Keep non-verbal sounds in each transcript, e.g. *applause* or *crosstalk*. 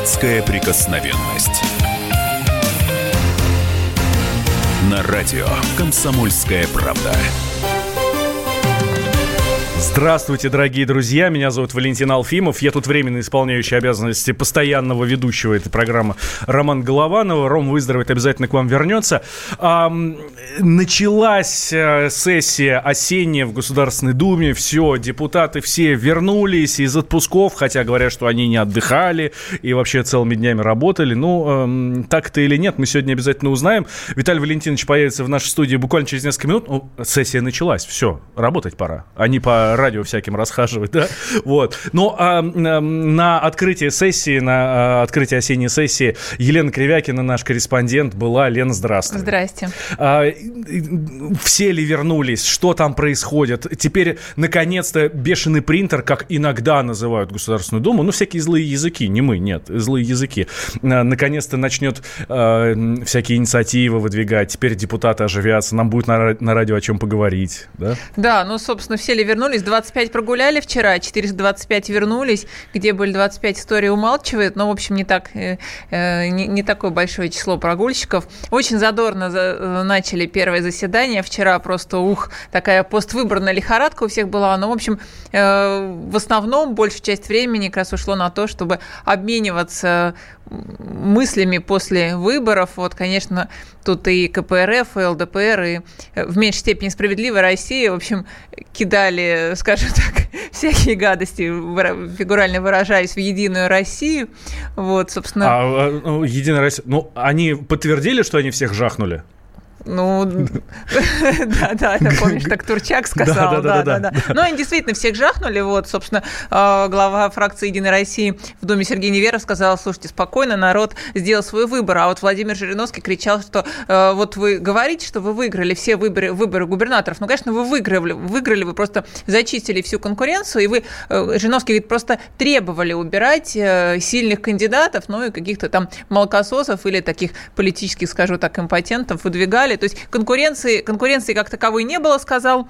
Детская прикосновенность. На радио «Комсомольская правда». Здравствуйте, дорогие друзья. Меня зовут Валентин Алфимов. Я тут временно исполняющий обязанности постоянного ведущего этой программы Роман Голованова. Ром выздоровеет, обязательно к вам вернется. А, началась э, сессия осенняя в Государственной Думе. Все, депутаты все вернулись из отпусков, хотя говорят, что они не отдыхали и вообще целыми днями работали. Ну, э, так-то или нет, мы сегодня обязательно узнаем. Виталий Валентинович появится в нашей студии буквально через несколько минут. Ну, сессия началась, все, работать пора. Они по радио всяким расхаживать, да, вот. Но а, на открытии сессии, на а, открытии осенней сессии Елена Кривякина, наш корреспондент, была. Лена, здравствуй. Здрасте. А, все ли вернулись? Что там происходит? Теперь, наконец-то, бешеный принтер, как иногда называют Государственную Думу, ну, всякие злые языки, не мы, нет, злые языки, а, наконец-то начнет а, всякие инициативы выдвигать. Теперь депутаты оживятся, нам будет на, на радио о чем поговорить, да? Да, ну, собственно, все ли вернулись? Вернулись. 25 прогуляли вчера, 425 вернулись. Где были 25, история умалчивает. Но, в общем, не, так, э, э, не, не такое большое число прогульщиков. Очень задорно за, э, начали первое заседание. Вчера просто, ух, такая поствыборная лихорадка у всех была. Но, в общем, в основном большая часть времени как раз ушло на то, чтобы обмениваться мыслями после выборов. Вот, конечно, тут и КПРФ, и ЛДПР, и в меньшей степени справедливая Россия, в общем, кидали, скажем так, *laughs* всякие гадости, фигурально выражаясь, в Единую Россию. Вот, собственно. А, а ну, Единая Россия, ну, они подтвердили, что они всех жахнули? Ну, *laughs* да, да, это помнишь, так Турчак сказал. Да, да, да. Ну, они действительно всех жахнули. Вот, собственно, а, глава фракции «Единой России» в Доме Сергей Неверов сказал, слушайте, спокойно, народ сделал свой выбор. А вот Владимир Жириновский кричал, что а, вот вы говорите, что вы выиграли все выборы, выборы губернаторов. Ну, конечно, вы выиграли, выиграли, вы просто зачистили всю конкуренцию, и вы, э, Жириновский говорит, просто требовали убирать э, сильных кандидатов, ну, и каких-то там молокососов или таких политических, скажу так, импотентов выдвигали далее. То есть конкуренции, конкуренции как таковой не было, сказал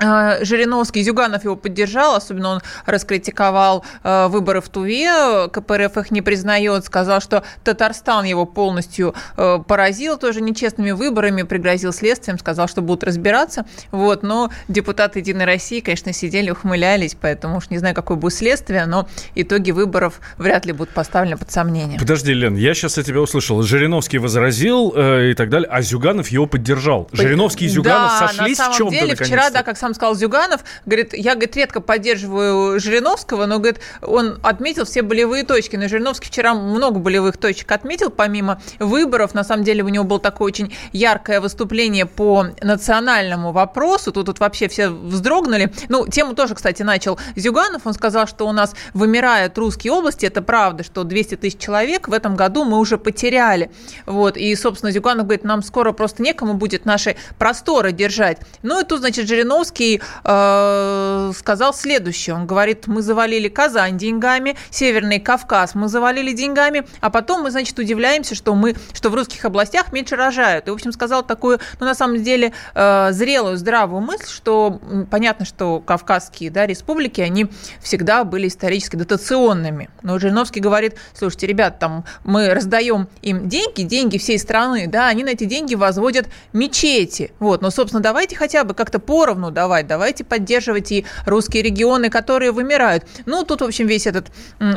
Жириновский, Зюганов его поддержал, особенно он раскритиковал э, выборы в Туве, КПРФ их не признает, сказал, что Татарстан его полностью э, поразил тоже нечестными выборами, пригрозил следствием, сказал, что будут разбираться. Вот, но депутаты Единой России, конечно, сидели, ухмылялись, поэтому уж не знаю, какое будет следствие, но итоги выборов вряд ли будут поставлены под сомнение. Подожди, Лен, я сейчас от тебя услышал. Жириновский возразил э, и так далее, а Зюганов его поддержал. Жириновский и Зюганов да, сошлись на самом в чем-то деле, вчера, да, как сам сказал Зюганов, говорит, я, говорит, редко поддерживаю Жириновского, но, говорит, он отметил все болевые точки. Но Жириновский вчера много болевых точек отметил, помимо выборов. На самом деле у него было такое очень яркое выступление по национальному вопросу. Тут, тут вообще все вздрогнули. Ну, тему тоже, кстати, начал Зюганов. Он сказал, что у нас вымирают русские области. Это правда, что 200 тысяч человек в этом году мы уже потеряли. Вот. И, собственно, Зюганов говорит, нам скоро просто некому будет наши просторы держать. Ну и тут, значит, Жириновский Зеленский э, сказал следующее. Он говорит, мы завалили Казань деньгами, Северный Кавказ мы завалили деньгами, а потом мы, значит, удивляемся, что мы, что в русских областях меньше рожают. И, в общем, сказал такую, ну, на самом деле, э, зрелую, здравую мысль, что понятно, что кавказские да, республики, они всегда были исторически дотационными. Но Жириновский говорит, слушайте, ребят, там мы раздаем им деньги, деньги всей страны, да, они на эти деньги возводят мечети. Вот, но, собственно, давайте хотя бы как-то поровну, да, давать, давайте поддерживать и русские регионы, которые вымирают. Ну, тут, в общем, весь этот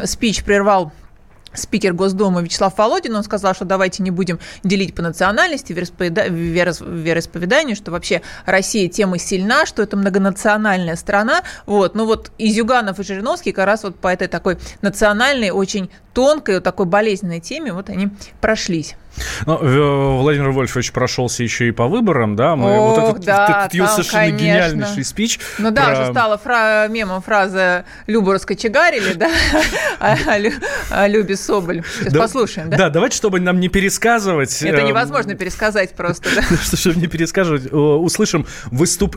спич прервал спикер Госдумы Вячеслав Володин, он сказал, что давайте не будем делить по национальности, вероисповеданию, что вообще Россия тем и сильна, что это многонациональная страна. Вот. Ну вот и Зюганов, и Жириновский как раз вот по этой такой национальной, очень тонкой, вот такой болезненной теме вот они прошлись. Ну, Владимир Вольфович прошелся еще и по выборам, да? Мы, Ох, вот этот, да, этот ее совершенно конечно. гениальнейший спич. Ну да, про... уже стала фра- мемом фраза «Любу раскочегарили», да? *laughs* А, а Любе Соболь. Сейчас послушаем, да? Да, давайте, чтобы нам не пересказывать... Это эм, невозможно пересказать просто, да? *laughs* Чтобы не пересказывать, услышим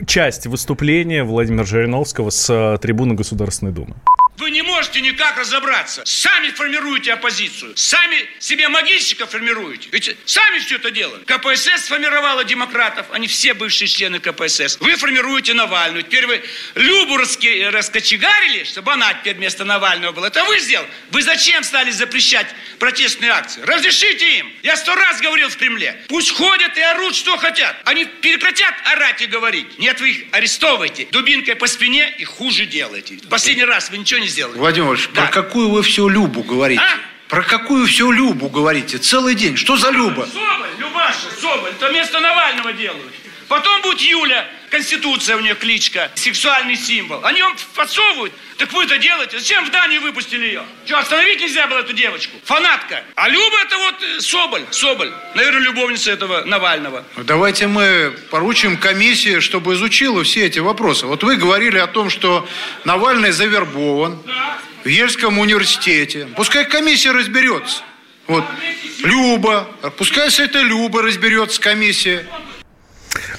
часть выступления Владимира Жириновского с э, трибуны Государственной Думы. Вы не можете никак разобраться. Сами формируете оппозицию. Сами себе могильщиков формируете. Ведь сами все это делали. КПСС сформировала демократов. Они все бывшие члены КПСС. Вы формируете Навальную. Теперь вы Любу раскочегарили, чтобы она теперь вместо Навального была. Это вы сделали. Вы зачем стали запрещать протестные акции? Разрешите им. Я сто раз говорил в Кремле. Пусть ходят и орут, что хотят. Они прекратят орать и говорить. Нет, вы их арестовывайте. Дубинкой по спине и хуже делаете. Последний раз вы ничего не сделали. Владимир Владимирович, да. про какую вы всю Любу говорите? А? Про какую всю Любу говорите? Целый день. Что за Люба? Соболь, Любаша, Соболь. Это вместо Навального делают. Потом будет Юля, Конституция у нее кличка, сексуальный символ. Они вам подсовывают. Так вы это делаете. Зачем в Данию выпустили ее? Что, остановить нельзя было эту девочку? Фанатка. А Люба это вот э, Соболь. Соболь. Наверное, любовница этого Навального. Ну, давайте мы поручим комиссии, чтобы изучила все эти вопросы. Вот вы говорили о том, что Навальный завербован. Да в Ельском университете. Пускай комиссия разберется. Вот. Люба. Пускай с этой Люба разберется комиссия.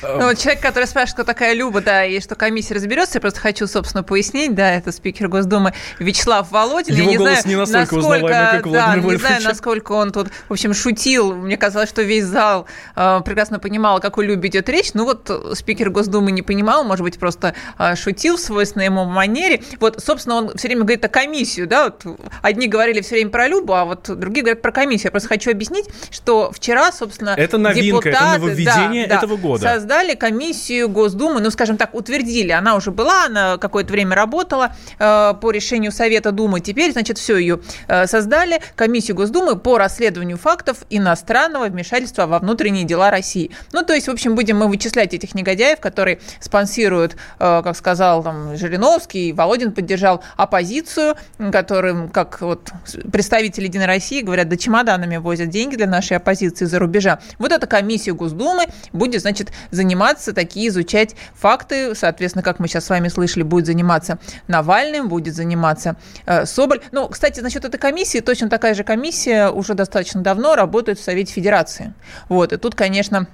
Ну, вот человек, который спрашивает, кто такая Люба, да, и что комиссия разберется, я просто хочу, собственно, пояснить, да, это спикер Госдумы Вячеслав Володин. Его я не голос знаю, не настолько насколько, как да, не знаю, насколько он тут, в общем, шутил. Мне казалось, что весь зал э, прекрасно понимал, о какой Любе идет речь. Ну вот спикер Госдумы не понимал, может быть, просто э, шутил в свойственной ему манере. Вот, собственно, он все время говорит о комиссию, да, вот одни говорили все время про Любу, а вот другие говорят про комиссию. Я просто хочу объяснить, что вчера, собственно, это новинка, депутаты, это нововведение да, этого года создали комиссию Госдумы, ну, скажем так, утвердили. Она уже была, она какое-то время работала э, по решению Совета Думы. Теперь, значит, все ее э, создали. Комиссию Госдумы по расследованию фактов иностранного вмешательства во внутренние дела России. Ну, то есть, в общем, будем мы вычислять этих негодяев, которые спонсируют, э, как сказал там Жириновский, Володин поддержал оппозицию, которым, как вот представители Единой России говорят, да чемоданами возят деньги для нашей оппозиции за рубежа. Вот эта комиссия Госдумы будет, значит, заниматься такие, изучать факты. Соответственно, как мы сейчас с вами слышали, будет заниматься Навальным, будет заниматься э, Соболь. Ну, кстати, насчет этой комиссии, точно такая же комиссия уже достаточно давно работает в Совете Федерации. Вот, и тут, конечно,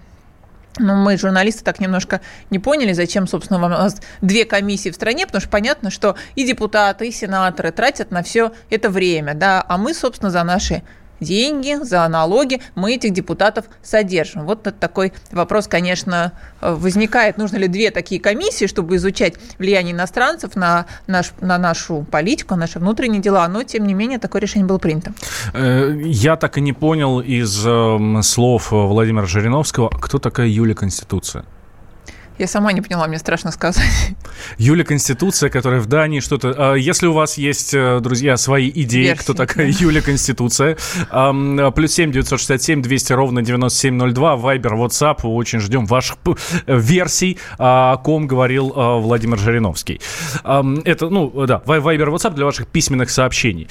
ну, мы, журналисты, так немножко не поняли, зачем, собственно, у нас две комиссии в стране, потому что понятно, что и депутаты, и сенаторы тратят на все это время, да, а мы, собственно, за наши деньги, за налоги мы этих депутатов содержим. Вот такой вопрос, конечно, возникает. Нужно ли две такие комиссии, чтобы изучать влияние иностранцев на, наш, на нашу политику, наши внутренние дела? Но, тем не менее, такое решение было принято. Э, я так и не понял из эм, слов Владимира Жириновского, кто такая Юлия Конституция? Я сама не поняла, мне страшно сказать. Юля Конституция, которая в Дании что-то... А, если у вас есть, э, друзья, свои идеи, Версии, кто такая да. Юля Конституция, плюс семь девятьсот шестьдесят семь двести ровно девяносто семь ноль два, Вайбер, WhatsApp, очень ждем ваших версий, о ком говорил э, Владимир Жириновский. Это, ну, да, Вайбер, WhatsApp для ваших письменных сообщений.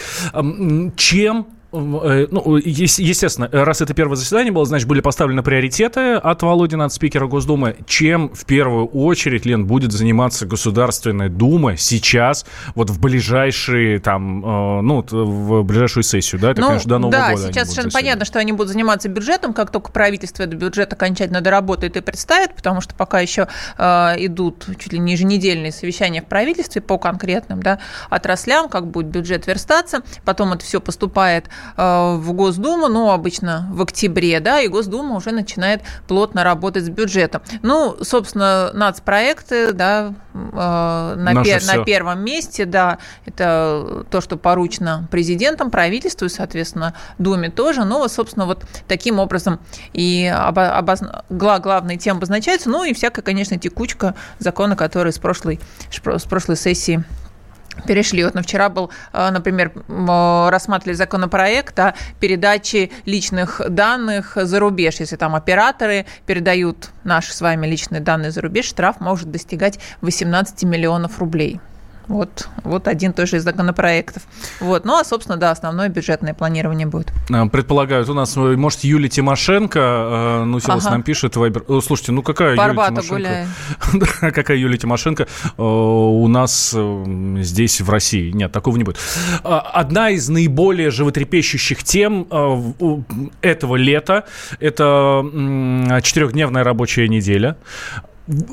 Чем Э, ну, естественно, раз это первое заседание было, значит, были поставлены приоритеты от Володина, от спикера Госдумы. Чем в первую очередь, Лен, будет заниматься Государственная Дума сейчас, вот в ближайшие, там, э, ну, в ближайшую сессию, да? Это, ну, конечно, до Нового да, года. сейчас совершенно понятно, что они будут заниматься бюджетом, как только правительство этот бюджет окончательно доработает и представит, потому что пока еще э, идут чуть ли не еженедельные совещания в правительстве по конкретным, да, отраслям, как будет бюджет верстаться, потом это все поступает Э, в Госдуму, ну, обычно в октябре, да, и Госдума уже начинает плотно работать с бюджетом. Ну, собственно, нацпроекты, да, э, на, пер, на первом месте, да, это то, что поручено президентом, правительству и, соответственно, Думе тоже. Ну, вот, собственно, вот таким образом и обо, обоз... главные темы обозначаются. Ну, и всякая, конечно, текучка закона, который с прошлой, с прошлой сессии перешли. Вот на вчера был, э, например, рассматривали законопроект о передаче личных данных за рубеж. Если там операторы передают наши с вами личные данные за рубеж, штраф может достигать 18 миллионов рублей. Вот, вот один тоже из законопроектов. Вот. Ну, а, собственно, да, основное бюджетное планирование будет. А, предполагают, у нас, э, может, Юлия Тимошенко, э, ну, сейчас ага. нам пишет, Вайбер. Слушайте, ну какая Барбата Юлия Тимошенко? *laughs* какая Юлия Тимошенко э, у нас здесь, в России? Нет, такого не будет. А, одна из наиболее животрепещущих тем этого лета – это четырехдневная рабочая неделя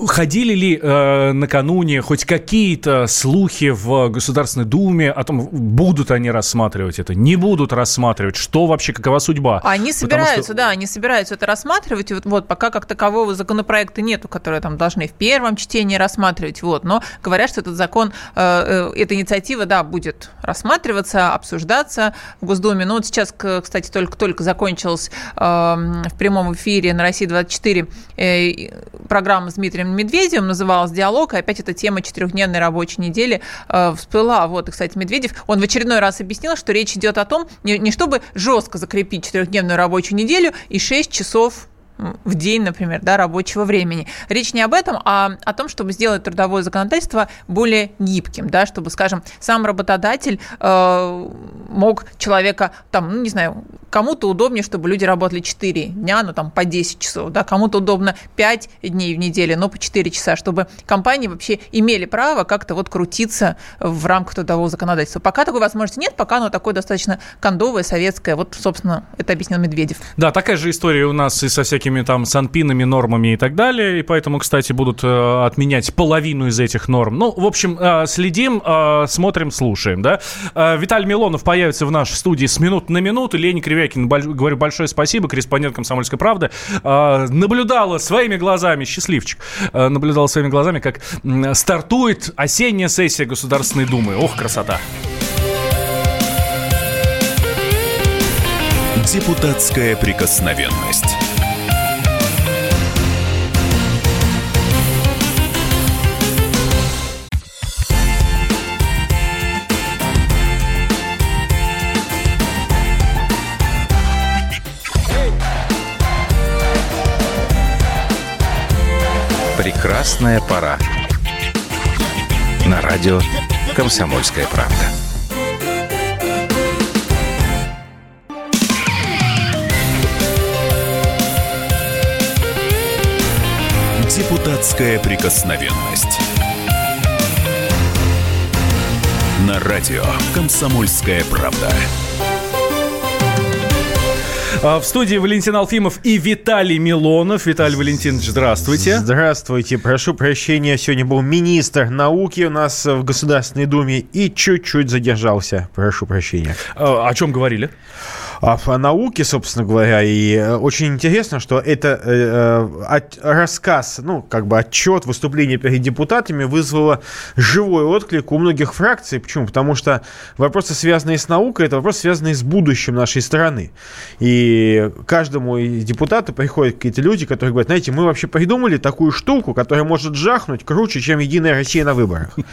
ходили ли э, накануне хоть какие-то слухи в Государственной Думе о том, будут они рассматривать это, не будут рассматривать, что вообще, какова судьба? Они собираются, что... да, они собираются это рассматривать. И вот, вот пока как такового законопроекта нету, который там должны в первом чтении рассматривать. Вот, но говорят, что этот закон, э, э, эта инициатива, да, будет рассматриваться, обсуждаться в Госдуме. Ну вот сейчас, кстати, только-только закончилась э, в прямом эфире на России 24 э, программа с Дмитрием Медведевым, называлась «Диалог», и опять эта тема четырехдневной рабочей недели э, всплыла. Вот, и, кстати, Медведев, он в очередной раз объяснил, что речь идет о том, не, не чтобы жестко закрепить четырехдневную рабочую неделю и 6 часов в день, например, да, рабочего времени. Речь не об этом, а о том, чтобы сделать трудовое законодательство более гибким, да, чтобы, скажем, сам работодатель э, мог человека, там, ну, не знаю, кому-то удобнее, чтобы люди работали 4 дня, ну, там, по 10 часов, да, кому-то удобно 5 дней в неделю, но по 4 часа, чтобы компании вообще имели право как-то вот крутиться в рамках трудового законодательства. Пока такой возможности нет, пока оно такое достаточно кондовое, советское. Вот, собственно, это объяснил Медведев. Да, такая же история у нас и со всякими всякими там санпинами, нормами и так далее. И поэтому, кстати, будут э, отменять половину из этих норм. Ну, в общем, э, следим, э, смотрим, слушаем, да. Виталий Милонов появится в нашей студии с минут на минуту. Лени Кривякин, говорю большое спасибо, корреспондент «Комсомольской правды». Э, наблюдала своими глазами, счастливчик, э, наблюдала своими глазами, как стартует осенняя сессия Государственной Думы. Ох, красота! Депутатская прикосновенность. Прекрасная пора. На радио «Комсомольская правда». Депутатская прикосновенность. На радио «Комсомольская правда». А, в студии Валентин Алфимов и Виталий Милонов. Виталий Валентинович, здравствуйте. Здравствуйте. Прошу прощения, сегодня был министр науки у нас в Государственной Думе и чуть-чуть задержался. Прошу прощения. А, о чем говорили? О науке, собственно говоря. И э, очень интересно, что это э, э рассказ, ну, как бы отчет, выступление перед депутатами вызвало живой отклик у многих фракций. Почему? Потому что вопросы, связанные с наукой, это вопросы, связанные с будущим нашей страны. И каждому из депутатов приходят какие-то люди, которые говорят, знаете, мы вообще придумали такую штуку, которая может жахнуть круче, чем Единая Россия на выборах. *laughs*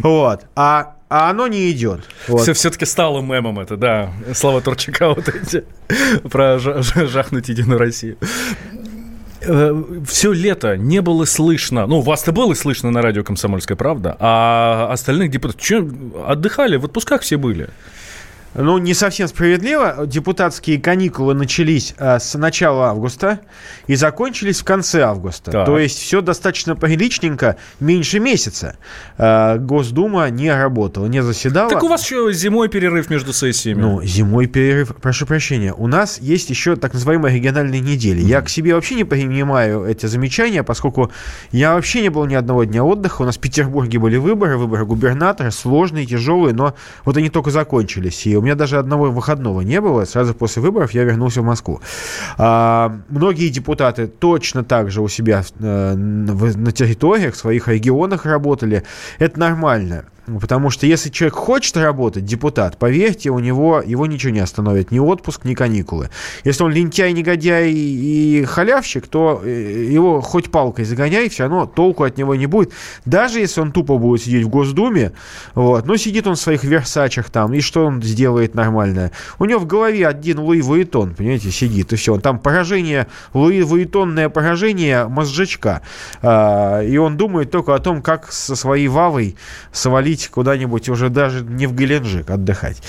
Вот. А а оно не идет. Вот. Все, все-таки стало мемом это, да. Слова Турчака вот эти про жахнуть Единую Россию э, все лето не было слышно. Ну, вас-то было слышно на радио «Комсомольская правда», а остальных депутатов что, отдыхали, в отпусках все были. Ну, не совсем справедливо. Депутатские каникулы начались э, с начала августа и закончились в конце августа. Так. То есть все достаточно приличненько, меньше месяца. Э, Госдума не работала, не заседала. Так у вас еще зимой перерыв между сессиями. Ну, зимой перерыв, прошу прощения. У нас есть еще так называемые региональные недели. Mm-hmm. Я к себе вообще не принимаю эти замечания, поскольку я вообще не был ни одного дня отдыха. У нас в Петербурге были выборы, выборы губернатора, сложные, тяжелые, но вот они только закончились. И у меня даже одного выходного не было. Сразу после выборов я вернулся в Москву. А, многие депутаты точно так же у себя э, на территориях, в своих регионах работали. Это нормально. Потому что если человек хочет работать, депутат, поверьте, у него его ничего не остановит, ни отпуск, ни каникулы. Если он лентяй, негодяй и халявщик, то э, его хоть палкой загоняй, все равно толку от него не будет. Даже если он тупо будет сидеть в Госдуме, вот, но сидит он в своих версачах там, и что он сделает нормальное? У него в голове один Луи Вуитон, понимаете, сидит, и все. Там поражение, Луи Вуитонное поражение мозжечка. А, и он думает только о том, как со своей Вавой свалить куда-нибудь уже даже не в Геленджик отдыхать.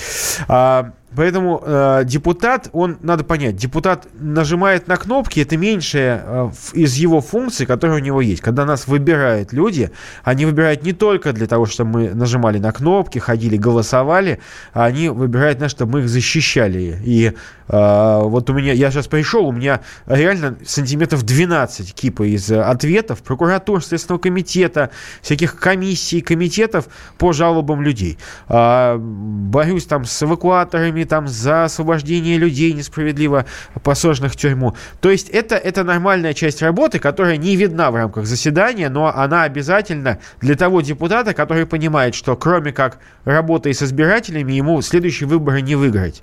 А, Поэтому э, депутат, он, надо понять, депутат нажимает на кнопки, это меньшее э, из его функций, которые у него есть. Когда нас выбирают люди, они выбирают не только для того, чтобы мы нажимали на кнопки, ходили, голосовали, а они выбирают нас, чтобы мы их защищали. И э, вот у меня, я сейчас пришел, у меня реально сантиметров 12 кипа из ответов прокуратур, Следственного комитета, всяких комиссий, комитетов по жалобам людей. Э, борюсь там с эвакуаторами, судами там за освобождение людей несправедливо посаженных в тюрьму. То есть это, это нормальная часть работы, которая не видна в рамках заседания, но она обязательна для того депутата, который понимает, что кроме как работой с избирателями, ему следующие выборы не выиграть.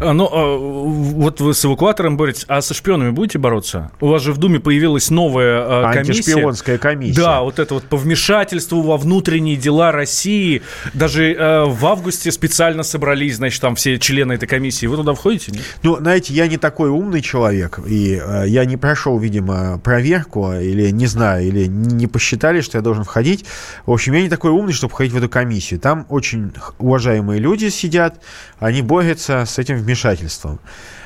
А, ну, а, вот вы с эвакуатором боретесь, а со шпионами будете бороться? У вас же в Думе появилась новая а, комиссия. Антишпионская комиссия. Да, вот это вот по вмешательству во внутренние дела России. Даже э, в августе специально собрались, значит, там все члены этой комиссии. Вы туда входите? Нет? Ну, знаете, я не такой умный человек, и э, я не прошел, видимо, проверку, или не знаю, или не посчитали, что я должен входить. В общем, я не такой умный, чтобы входить в эту комиссию. Там очень уважаемые люди сидят, они борются с этим вмешательством.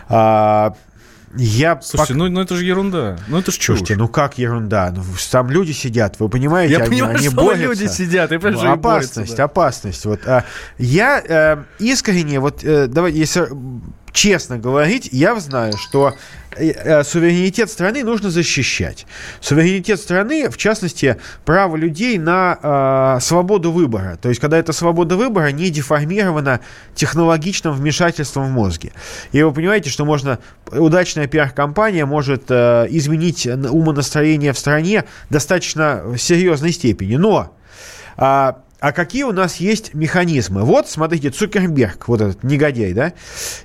А, я Слушайте, пок... ну, ну это же ерунда. Ну это же чушь. Слушайте, ну как ерунда? Ну, там люди сидят, вы понимаете? Я они, понимаю, они что борются. люди сидят. Я ну, опасность, борются, да. опасность. Вот, а, я э, искренне, вот э, давайте, если честно говорить, я знаю, что э, э, суверенитет страны нужно защищать. Суверенитет страны, в частности, право людей на э, свободу выбора. То есть, когда эта свобода выбора не деформирована технологичным вмешательством в мозге. И вы понимаете, что можно удачная пиар-компания может э, изменить умонастроение в стране достаточно серьезной степени. Но а, а какие у нас есть механизмы? Вот, смотрите, Цукерберг, вот этот негодяй, да,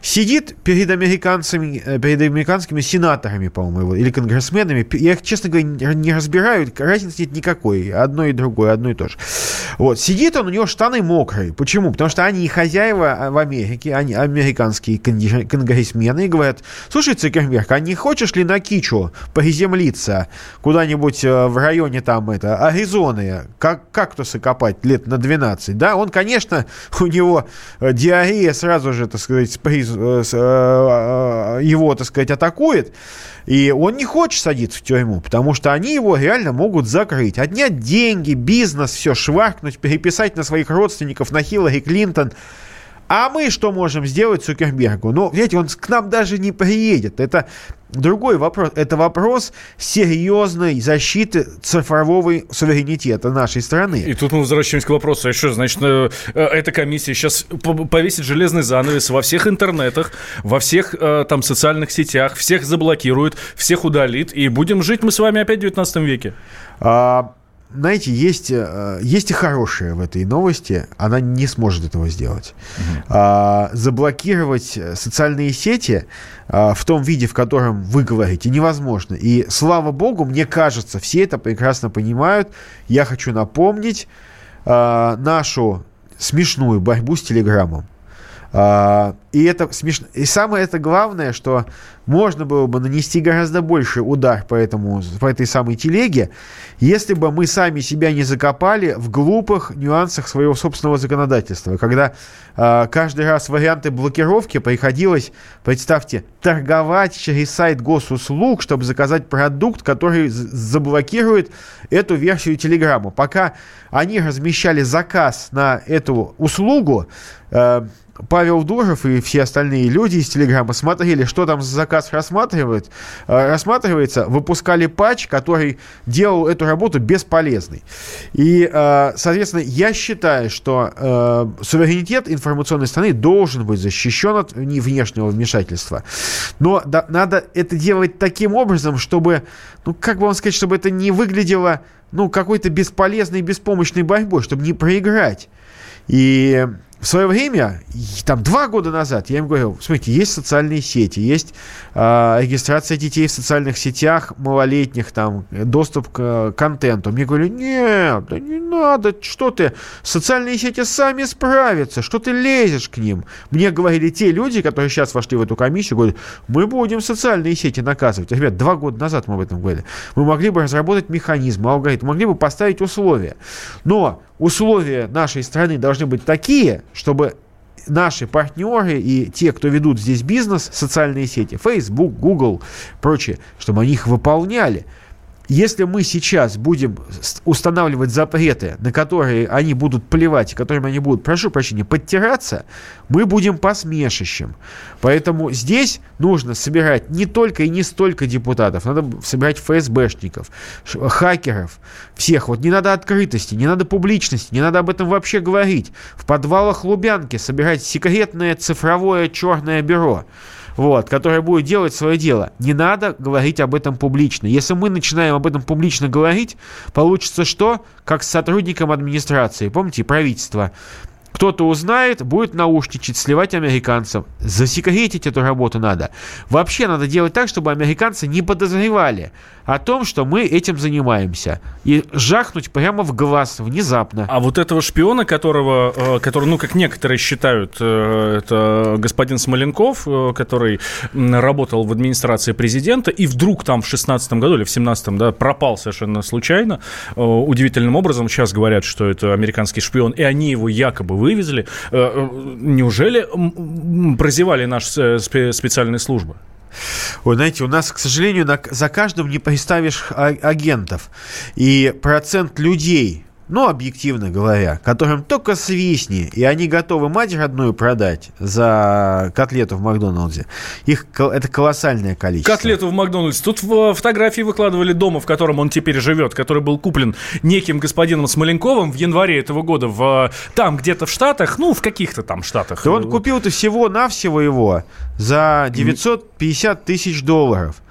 сидит перед американцами, э, перед американскими сенаторами, по-моему, или конгрессменами. Я их, честно говоря, не разбираю, разницы нет никакой. Одно и другое, одно и то же. Вот, сидит он, у него штаны мокрые. Почему? Потому что они хозяева а, в Америке, они американские конгрессмены, и говорят, слушай, Цукерберг, а не хочешь ли на Кичу приземлиться куда-нибудь э, в районе там, это, Аризоны, как кактусы копать лет на 12, да, он, конечно, у него э, диарея сразу же, так сказать, э, э, его, так сказать, атакует, и он не хочет садиться в тюрьму, потому что они его реально могут закрыть, отнять деньги, бизнес, все, шваркнуть, переписать на своих родственников, на Хиллари Клинтон, а мы что можем сделать Цукербергу? Ну, видите, он к нам даже не приедет. Это другой вопрос. Это вопрос серьезной защиты цифрового суверенитета нашей страны. И тут мы возвращаемся к вопросу. А что, значит, э, э, эта комиссия сейчас повесит железный занавес во всех интернетах, во всех э, там социальных сетях, всех заблокирует, всех удалит, и будем жить мы с вами опять в 19 веке? А, знаете, есть, э, есть и хорошее в этой новости. Она не сможет этого сделать. Угу. А, заблокировать социальные сети а, в том виде, в котором вы говорите, невозможно. И слава богу, мне кажется, все это прекрасно понимают. Я хочу напомнить а, нашу смешную борьбу с Телеграмом. А, и это смешно. И самое это главное, что можно было бы нанести гораздо больше удар по, этому, по этой самой телеге, если бы мы сами себя не закопали в глупых нюансах своего собственного законодательства. Когда э, каждый раз варианты блокировки приходилось, представьте, торговать через сайт госуслуг, чтобы заказать продукт, который заблокирует эту версию Телеграма. Пока они размещали заказ на эту услугу, э, Павел Дуров и все остальные люди из Телеграма смотрели, что там за заказ рассматривают, э, рассматривается, выпускали патч, который делал эту работу бесполезной. И, э, соответственно, я считаю, что э, суверенитет информационной страны должен быть защищен от внешнего вмешательства. Но надо это делать таким образом, чтобы, ну, как бы вам сказать, чтобы это не выглядело, ну, какой-то бесполезной, беспомощной борьбой, чтобы не проиграть. И в свое время, там два года назад, я им говорил, смотрите, есть социальные сети, есть э, регистрация детей в социальных сетях, малолетних, там, доступ к э, контенту. Мне говорили, нет, да не надо, что ты, социальные сети сами справятся, что ты лезешь к ним. Мне говорили те люди, которые сейчас вошли в эту комиссию, говорят, мы будем социальные сети наказывать. Ребят, два года назад мы об этом говорили. Мы могли бы разработать механизм, алгоритм, могли бы поставить условия. Но условия нашей страны должны быть такие, чтобы наши партнеры и те, кто ведут здесь бизнес, социальные сети, Facebook, Google, прочее, чтобы они их выполняли если мы сейчас будем устанавливать запреты, на которые они будут плевать, которыми они будут, прошу прощения, подтираться, мы будем посмешищем. Поэтому здесь нужно собирать не только и не столько депутатов, надо собирать ФСБшников, хакеров, всех. Вот не надо открытости, не надо публичности, не надо об этом вообще говорить. В подвалах Лубянки собирать секретное цифровое черное бюро вот, которая будет делать свое дело. Не надо говорить об этом публично. Если мы начинаем об этом публично говорить, получится что? Как с сотрудником администрации. Помните, правительство кто-то узнает, будет наушничать, сливать американцам. Засекретить эту работу надо. Вообще надо делать так, чтобы американцы не подозревали о том, что мы этим занимаемся. И жахнуть прямо в глаз внезапно. А вот этого шпиона, которого, э, который, ну, как некоторые считают, э, это господин Смоленков, э, который работал в администрации президента, и вдруг там в 16 году или в 17 да, пропал совершенно случайно, удивительным образом. Сейчас говорят, что это американский шпион, и они его якобы вывезли. Неужели прозевали наши специальные службы? Вы знаете, у нас, к сожалению, на, за каждым не представишь а, агентов. И процент людей, ну, объективно говоря, которым только свистни, и они готовы мать родную продать за котлету в Макдональдсе, их это колоссальное количество. Котлету в Макдональдсе. Тут фотографии выкладывали дома, в котором он теперь живет, который был куплен неким господином Смоленковым в январе этого года в, там где-то в Штатах, ну, в каких-то там Штатах. Да он купил-то всего-навсего его за 950 тысяч долларов.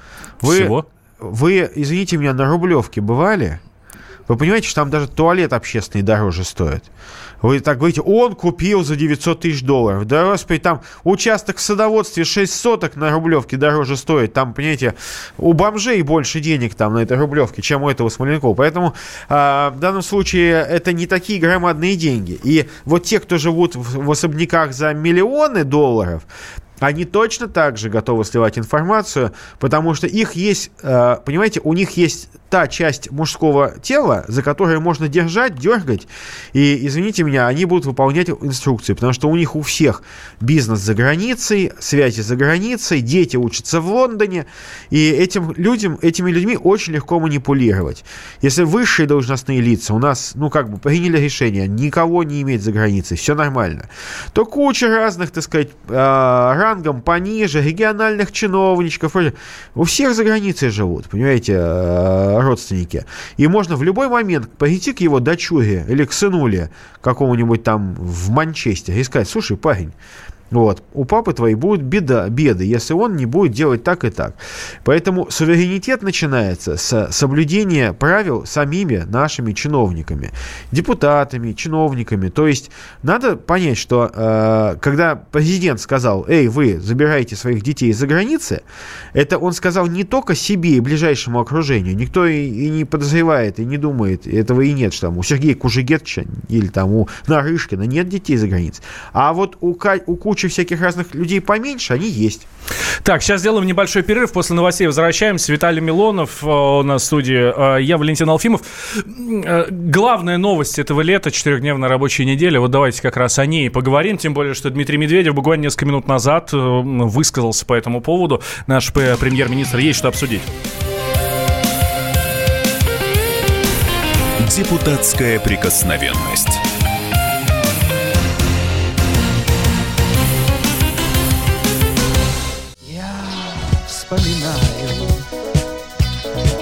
Вы, всего? Вы, извините меня, на Рублевке бывали? Вы понимаете, что там даже туалет общественный дороже стоит. Вы так говорите, он купил за 900 тысяч долларов. Да, господи, там участок в садоводстве 6 соток на Рублевке дороже стоит. Там, понимаете, у бомжей больше денег там на этой Рублевке, чем у этого Смоленкова. Поэтому э, в данном случае это не такие громадные деньги. И вот те, кто живут в, в особняках за миллионы долларов, они точно так же готовы сливать информацию, потому что их есть, э, понимаете, у них есть та часть мужского тела, за которой можно держать, дергать, и, извините меня, они будут выполнять инструкции, потому что у них у всех бизнес за границей, связи за границей, дети учатся в Лондоне, и этим людям, этими людьми очень легко манипулировать. Если высшие должностные лица у нас, ну, как бы приняли решение никого не иметь за границей, все нормально, то куча разных, так сказать, э, рангом пониже, региональных чиновничков, у всех за границей живут, понимаете, э, родственники. И можно в любой момент пойти к его дочуре или к сынуле какому-нибудь там в Манчестере и сказать, слушай, парень, вот. У папы твоей будет беда, беды, если он не будет делать так и так. Поэтому суверенитет начинается с соблюдения правил самими нашими чиновниками, депутатами, чиновниками. То есть надо понять, что э, когда президент сказал, эй, вы забирайте своих детей из-за границы, это он сказал не только себе и ближайшему окружению. Никто и, и не подозревает, и не думает, этого и нет, что там у Сергея Кужегетча или там у Нарышкина нет детей за границей. А вот у, у кучи куча всяких разных людей поменьше, они есть. Так, сейчас сделаем небольшой перерыв. После новостей возвращаемся. Виталий Милонов э, у нас в студии. Э, я Валентин Алфимов. Э, главная новость этого лета, четырехдневная рабочая неделя. Вот давайте как раз о ней поговорим. Тем более, что Дмитрий Медведев буквально несколько минут назад высказался по этому поводу. Наш премьер-министр есть что обсудить. Депутатская прикосновенность.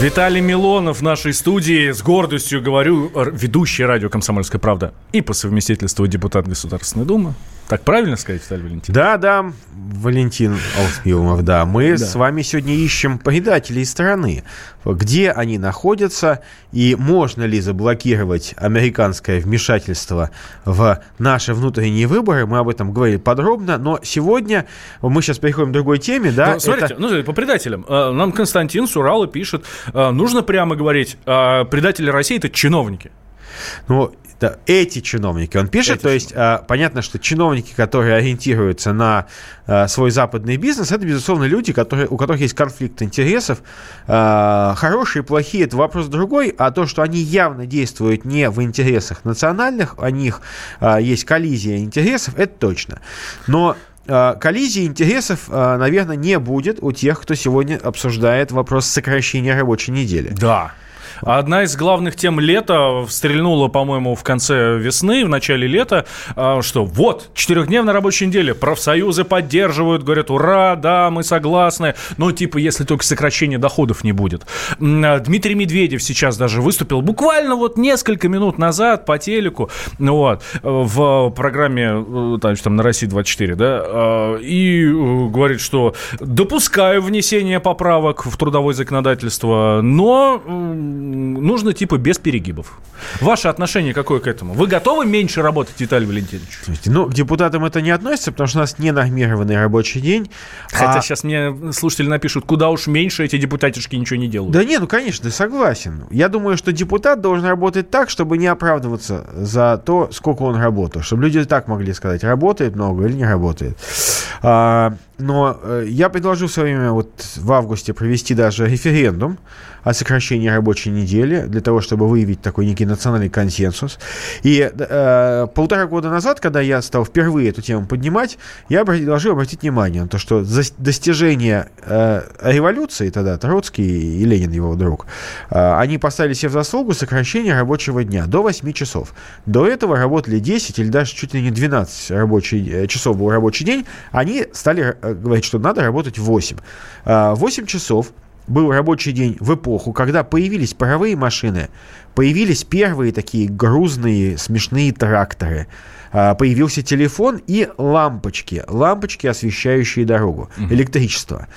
Виталий Милонов в нашей студии. С гордостью говорю, ведущий радио «Комсомольская правда» и по совместительству депутат Государственной Думы. Так правильно сказать, Виталий Валентинович? Да, да, Валентин Алсмилов, да. Мы Да. с вами сегодня ищем предателей страны. Где они находятся и можно ли заблокировать американское вмешательство в наши внутренние выборы. Мы об этом говорили подробно, но сегодня мы сейчас переходим к другой теме, да. Ну, смотрите, это- ну, по предателям. Э, Нам Константин с Урала пишет, нужно прямо говорить, э, предатели России – это чиновники. Ну, да, эти чиновники, он пишет, Эти то есть а, понятно, что чиновники, которые ориентируются на а, свой западный бизнес, это, безусловно, люди, которые, у которых есть конфликт интересов. А, хорошие, плохие, это вопрос другой, а то, что они явно действуют не в интересах национальных, у них а, есть коллизия интересов, это точно. Но а, коллизии интересов, а, наверное, не будет у тех, кто сегодня обсуждает вопрос сокращения рабочей недели. Да. Одна из главных тем лета стрельнула, по-моему, в конце весны, в начале лета, а, что вот, четырехдневная рабочая неделя, профсоюзы поддерживают, говорят, ура, да, мы согласны, но типа, если только сокращения доходов не будет. А, Дмитрий Медведев сейчас даже выступил буквально вот несколько минут назад по телеку, вот, в программе, э, там, на России 24, да, а, и э, говорит, что допускаю внесение поправок в трудовое законодательство, но нужно типа без перегибов. Ваше отношение какое к этому? Вы готовы меньше работать, Виталий Валентинович? Слушайте, Ну, к депутатам это не относится, потому что у нас не нормированный рабочий день. Хотя А- сейчас мне слушатели напишут, куда уж меньше эти депутатишки ничего не делают. Да не, ну конечно, согласен. Я думаю, что депутат должен работать так, чтобы не оправдываться за то, сколько он работал. Чтобы люди так могли сказать, работает много или не работает. А, но э, я предложил в свое время вот в августе провести даже референдум о сокращении рабочей недели для того, чтобы выявить такой некий национальный консенсус. И э, полтора года назад, когда я стал впервые эту тему поднимать, я предложил обратить внимание на то, что за достижение э, революции тогда Троцкий и Ленин, его друг, э, они поставили себе в заслугу сокращение рабочего дня до 8 часов. До этого работали 10 или даже чуть ли не 12 рабочий, э, часов был рабочий день. Они стали э, говорить, что надо работать 8. Э, 8 часов был рабочий день в эпоху, когда появились паровые машины, появились первые такие грузные, смешные тракторы, а, появился телефон и лампочки, лампочки, освещающие дорогу, электричество.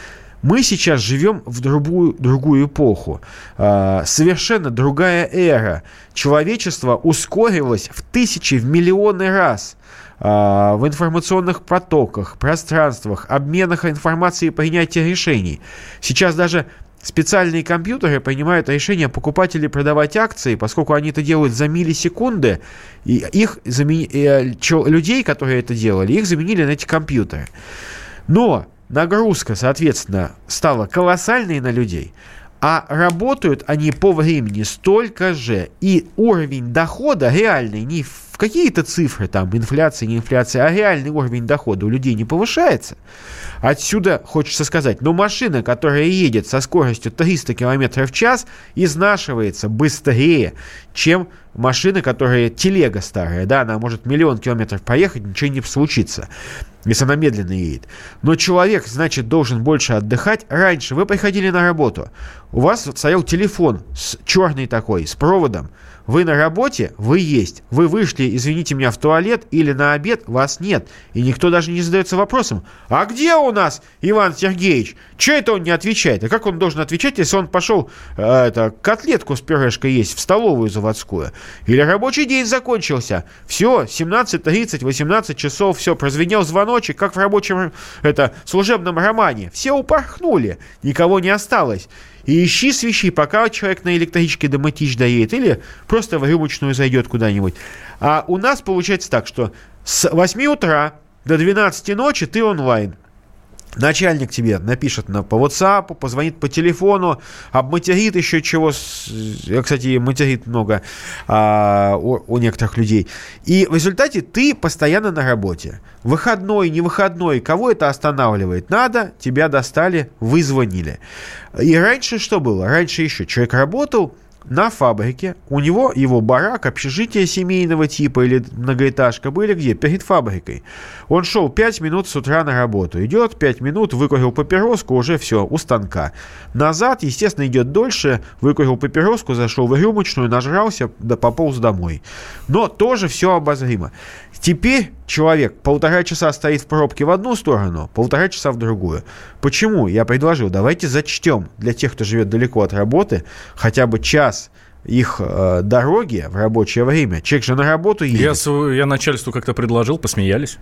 Мы сейчас живем в другую, другую эпоху. А, совершенно другая эра. Человечество ускорилось в тысячи, в миллионы раз а, в информационных потоках, пространствах, обменах информацией и принятия решений. Сейчас даже специальные компьютеры принимают решение покупать или продавать акции, поскольку они это делают за миллисекунды, и их замени- э, людей, которые это делали, их заменили на эти компьютеры. Но нагрузка, соответственно, стала колоссальной на людей, а работают они по времени столько же, и уровень дохода реальный, не в какие-то цифры, там, инфляция, не инфляция, а реальный уровень дохода у людей не повышается. Отсюда хочется сказать, но машина, которая едет со скоростью 300 км в час, изнашивается быстрее, чем машина, которая телега старая, да, она может миллион километров проехать, ничего не случится, если она медленно едет. Но человек, значит, должен больше отдыхать. Раньше вы приходили на работу, у вас стоял телефон с черный такой, с проводом, вы на работе, вы есть. Вы вышли, извините меня, в туалет или на обед, вас нет. И никто даже не задается вопросом, а где у нас Иван Сергеевич? Че это он не отвечает? А как он должен отвечать, если он пошел э, это, котлетку с пюрешкой есть в столовую заводскую? Или рабочий день закончился? Все, 17.30, 18 часов, все, прозвенел звоночек, как в рабочем это, служебном романе. Все упорхнули, никого не осталось. И ищи свищи, пока человек на электричке до Мытищ доедет, или просто в рюмочную зайдет куда-нибудь. А у нас получается так, что с 8 утра до 12 ночи ты онлайн. Начальник тебе напишет на, по WhatsApp, позвонит по телефону, обматерит еще чего. Я, кстати, материт много а, у, у некоторых людей. И в результате ты постоянно на работе. Выходной, не выходной, кого это останавливает? Надо, тебя достали, вызвонили. И раньше что было? Раньше еще человек работал, на фабрике, у него его барак, общежитие семейного типа или многоэтажка были где? Перед фабрикой. Он шел 5 минут с утра на работу. Идет 5 минут, выкурил папироску, уже все, у станка. Назад, естественно, идет дольше, выкурил папироску, зашел в рюмочную, нажрался, да пополз домой. Но тоже все обозримо. Теперь человек полтора часа стоит в пробке в одну сторону, полтора часа в другую. Почему? Я предложил, давайте зачтем для тех, кто живет далеко от работы, хотя бы час их э, дороги в рабочее время. Человек же на работу едет. Я, я начальству как-то предложил, посмеялись.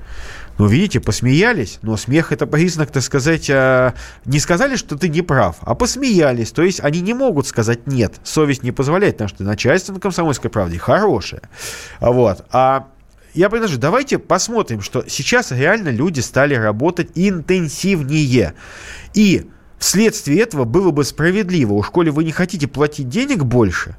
Ну, видите, посмеялись, но смех это признак, так сказать, э, не сказали, что ты не прав, а посмеялись. То есть они не могут сказать нет. Совесть не позволяет, потому что начальство на комсомольской правде хорошее. Вот. А я предложу, давайте посмотрим, что сейчас реально люди стали работать интенсивнее. И Вследствие этого было бы справедливо. Уж коли вы не хотите платить денег больше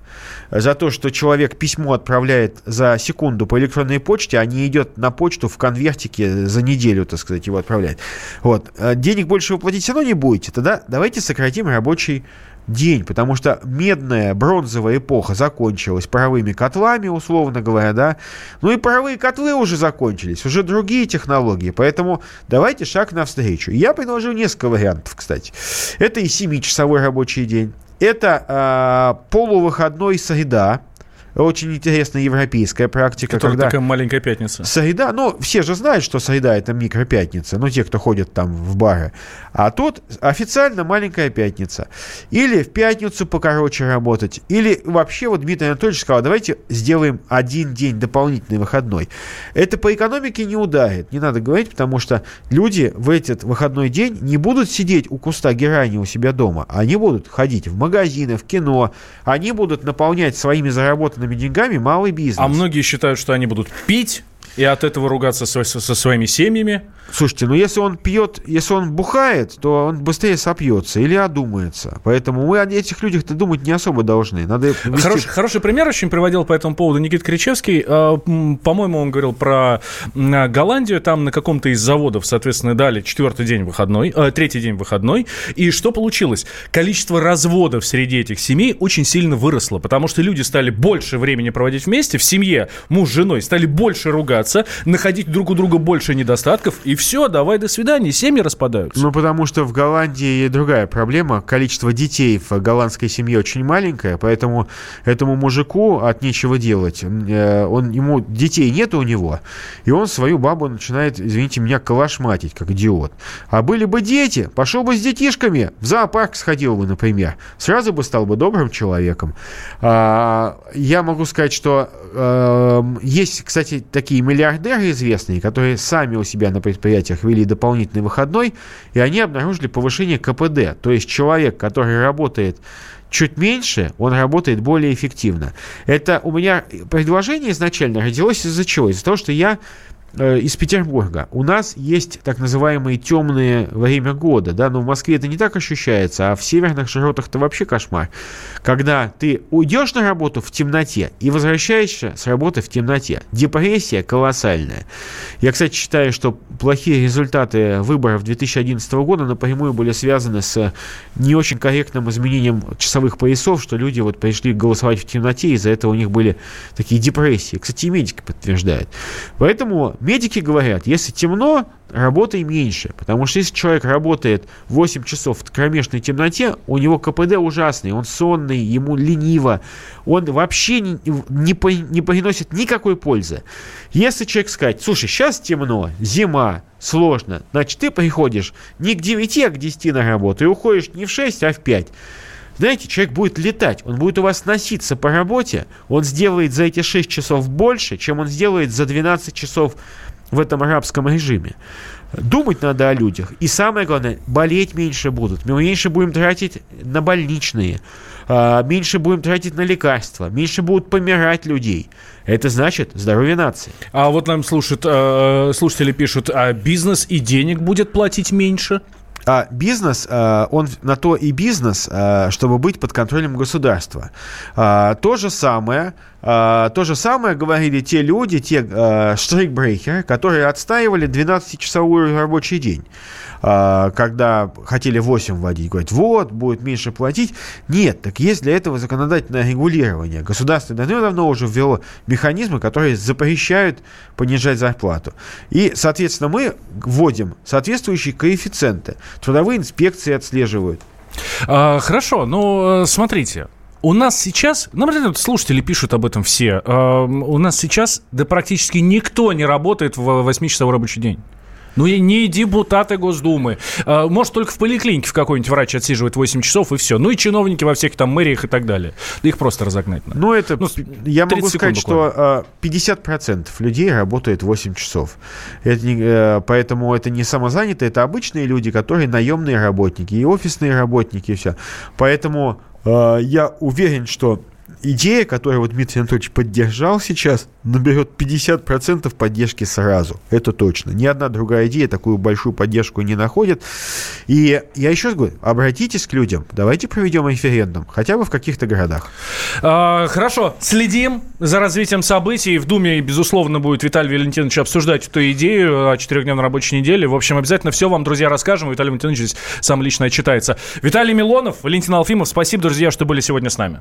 за то, что человек письмо отправляет за секунду по электронной почте, а не идет на почту в конвертике за неделю, так сказать, его отправляет. Вот. А денег больше вы платить все равно не будете, тогда давайте сократим рабочий день, потому что медная, бронзовая эпоха закончилась паровыми котлами, условно говоря, да. Ну и паровые котлы уже закончились, уже другие технологии, поэтому давайте шаг навстречу. Я предложил несколько вариантов, кстати. Это и 7-часовой рабочий день, это э, полувыходной среда, очень интересная европейская практика. Которая когда такая маленькая пятница. Среда, ну, все же знают, что среда это микропятница, ну, те, кто ходят там в бары. А тут официально маленькая пятница. Или в пятницу покороче работать, или вообще вот Дмитрий Анатольевич сказал, давайте сделаем один день дополнительный выходной. Это по экономике не ударит, не надо говорить, потому что люди в этот выходной день не будут сидеть у куста герани у себя дома, они будут ходить в магазины, в кино, они будут наполнять своими заработанными деньгами малый бизнес. А многие считают, что они будут пить и от этого ругаться со, со, со своими семьями. Слушайте, ну если он пьет, если он бухает, то он быстрее сопьется или одумается. Поэтому мы о этих людях-то думать не особо должны. Надо вести... Хороший, хороший пример очень приводил по этому поводу Никит Кричевский. А, По-моему, он говорил про м, Голландию. Там на каком-то из заводов, соответственно, дали четвертый день выходной, э, третий день выходной. И что получилось? Количество разводов среди этих семей очень сильно выросло, потому что люди стали больше времени проводить вместе в семье, муж с женой, стали больше ругаться, находить друг у друга больше недостатков, и все, давай до свидания, семьи распадаются. Ну, потому что в Голландии другая проблема. Количество детей в голландской семье очень маленькое, поэтому этому мужику от нечего делать. Э, Он, ему детей нет у него, и он свою бабу начинает, извините меня, калашматить, как идиот. А были бы дети, пошел бы с детишками, в зоопарк сходил бы, например. Сразу бы стал бы добрым человеком. А, я могу сказать, что э, есть, кстати, такие миллиардеры известные, которые сами у себя на предприятиях ввели дополнительный выходной, и они обнаружили повышение КПД. То есть человек, который работает чуть меньше, он работает более эффективно. Это у меня предложение изначально родилось из-за чего? Из-за того, что я из Петербурга. У нас есть так называемые темные время года, да, но в Москве это не так ощущается, а в северных широтах это вообще кошмар. Когда ты уйдешь на работу в темноте и возвращаешься с работы в темноте. Депрессия колоссальная. Я, кстати, считаю, что плохие результаты выборов 2011 года напрямую были связаны с не очень корректным изменением часовых поясов, что люди вот пришли голосовать в темноте, из-за этого у них были такие депрессии. Кстати, медики подтверждают. Поэтому медики говорят, если темно, работай меньше. Потому что если человек работает 8 часов в кромешной темноте, у него КПД ужасный, он сонный, ему лениво, он вообще не, не, не приносит никакой пользы. Если человек сказать, слушай, сейчас темно, зима, сложно, значит, ты приходишь не к 9, а к 10 на работу и уходишь не в 6, а в 5. Знаете, человек будет летать, он будет у вас носиться по работе, он сделает за эти 6 часов больше, чем он сделает за 12 часов в этом арабском режиме. Думать надо о людях. И самое главное, болеть меньше будут. Мы меньше будем тратить на больничные, а, меньше будем тратить на лекарства, меньше будут помирать людей. Это значит здоровье нации. А вот нам слушают, э, слушатели пишут, а бизнес и денег будет платить меньше? А бизнес, э, он на то и бизнес, э, чтобы быть под контролем государства. А, То же самое а, то же самое говорили те люди, те а, штрейкбрейкеры, которые отстаивали 12-часовой рабочий день. А, когда хотели 8 вводить, говорят, вот, будет меньше платить. Нет, так есть для этого законодательное регулирование. Государство давно-давно уже ввело механизмы, которые запрещают понижать зарплату. И, соответственно, мы вводим соответствующие коэффициенты. Трудовые инспекции отслеживают. А, хорошо, ну, э, смотрите, у нас сейчас, ну, слушатели пишут об этом все, э, у нас сейчас да практически никто не работает в 8-часовой рабочий день. Ну и не депутаты Госдумы. А, может, только в поликлинике в какой-нибудь врач отсиживает 8 часов, и все. Ну и чиновники во всех там мэриях и так далее. Да их просто разогнать надо. Ну, это, ну, я могу сказать, что 50% а, людей работает 8 часов. Это не, э, поэтому это не самозанятые, это обычные люди, которые наемные работники и офисные работники, и все. Поэтому я уверен, что идея, которую вот Дмитрий Анатольевич поддержал сейчас, наберет 50% поддержки сразу. Это точно. Ни одна другая идея такую большую поддержку не находит. И я еще раз говорю, обратитесь к людям, давайте проведем референдум, хотя бы в каких-то городах. А, хорошо, следим за развитием событий. В Думе, безусловно, будет Виталий Валентинович обсуждать эту идею о четырехдневной рабочей неделе. В общем, обязательно все вам, друзья, расскажем. Виталий Валентинович здесь сам лично отчитается. Виталий Милонов, Валентин Алфимов, спасибо, друзья, что были сегодня с нами.